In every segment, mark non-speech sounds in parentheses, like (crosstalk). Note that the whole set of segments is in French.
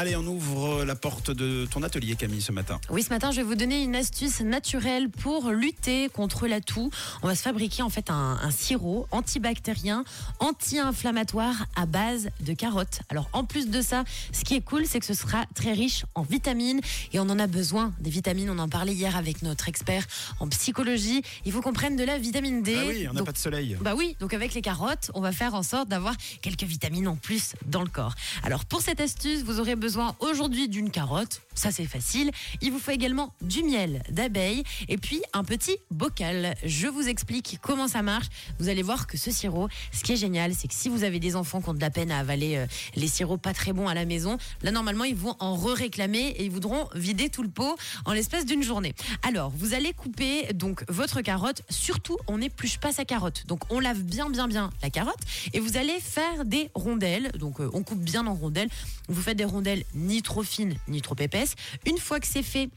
Allez, on ouvre la porte de ton atelier, Camille, ce matin. Oui, ce matin, je vais vous donner une astuce naturelle pour lutter contre la toux. On va se fabriquer en fait un, un sirop antibactérien, anti-inflammatoire à base de carottes. Alors, en plus de ça, ce qui est cool, c'est que ce sera très riche en vitamines et on en a besoin des vitamines. On en parlait hier avec notre expert en psychologie. Il faut qu'on prenne de la vitamine D. Ah oui, on n'a pas de soleil. bah oui, donc avec les carottes, on va faire en sorte d'avoir quelques vitamines en plus dans le corps. Alors pour cette astuce, vous aurez besoin aujourd'hui d'une carotte, ça c'est facile. Il vous faut également du miel d'abeille et puis un petit bocal. Je vous explique comment ça marche. Vous allez voir que ce sirop, ce qui est génial, c'est que si vous avez des enfants qui ont de la peine à avaler euh, les sirops pas très bons à la maison, là normalement ils vont en re-réclamer et ils voudront vider tout le pot en l'espace d'une journée. Alors vous allez couper donc votre carotte. Surtout, on n'épluche pas sa carotte. Donc on lave bien bien bien la carotte et vous allez faire des rondelles. Donc euh, on coupe bien en rondelles. Vous faites des rondelles ni trop fines ni trop épaisses. Une fois que c'est fait,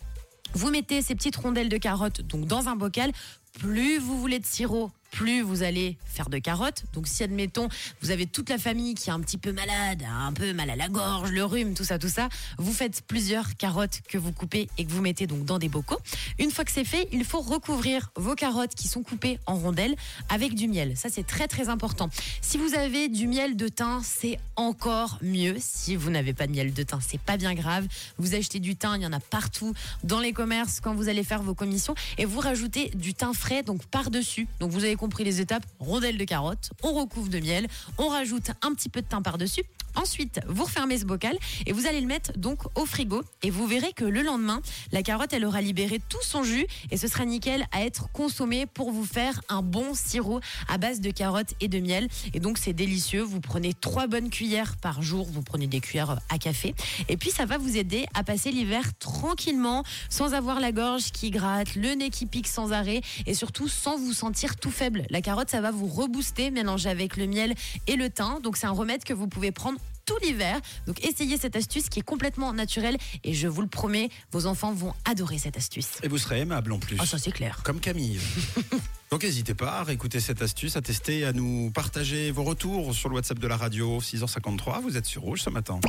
vous mettez ces petites rondelles de carottes dans un bocal. Plus vous voulez de sirop, plus vous allez faire de carottes. Donc si admettons vous avez toute la famille qui est un petit peu malade, un peu mal à la gorge, le rhume, tout ça, tout ça, vous faites plusieurs carottes que vous coupez et que vous mettez donc dans des bocaux. Une fois que c'est fait, il faut recouvrir vos carottes qui sont coupées en rondelles avec du miel. Ça c'est très très important. Si vous avez du miel de thym, c'est encore mieux. Si vous n'avez pas de miel de thym, c'est pas bien grave. Vous achetez du thym, il y en a partout dans les commerces quand vous allez faire vos commissions et vous rajoutez du thym frais donc par-dessus. Donc vous avez compris les étapes, rondelles de carottes, on recouvre de miel, on rajoute un petit peu de thym par-dessus. Ensuite, vous refermez ce bocal et vous allez le mettre donc au frigo et vous verrez que le lendemain, la carotte elle aura libéré tout son jus et ce sera nickel à être consommé pour vous faire un bon sirop à base de carottes et de miel et donc c'est délicieux. Vous prenez trois bonnes cuillères par jour, vous prenez des cuillères à café et puis ça va vous aider à passer l'hiver tranquillement sans avoir la gorge qui gratte, le nez qui pique sans arrêt et surtout sans vous sentir tout faible. La carotte ça va vous rebooster mélangé avec le miel et le thym donc c'est un remède que vous pouvez prendre tout l'hiver. Donc essayez cette astuce qui est complètement naturelle et je vous le promets, vos enfants vont adorer cette astuce. Et vous serez aimable en plus. Ah ça c'est clair. Comme Camille. (laughs) Donc n'hésitez pas à réécouter cette astuce, à tester, à nous partager vos retours sur le WhatsApp de la radio 6h53. Vous êtes sur Rouge ce matin.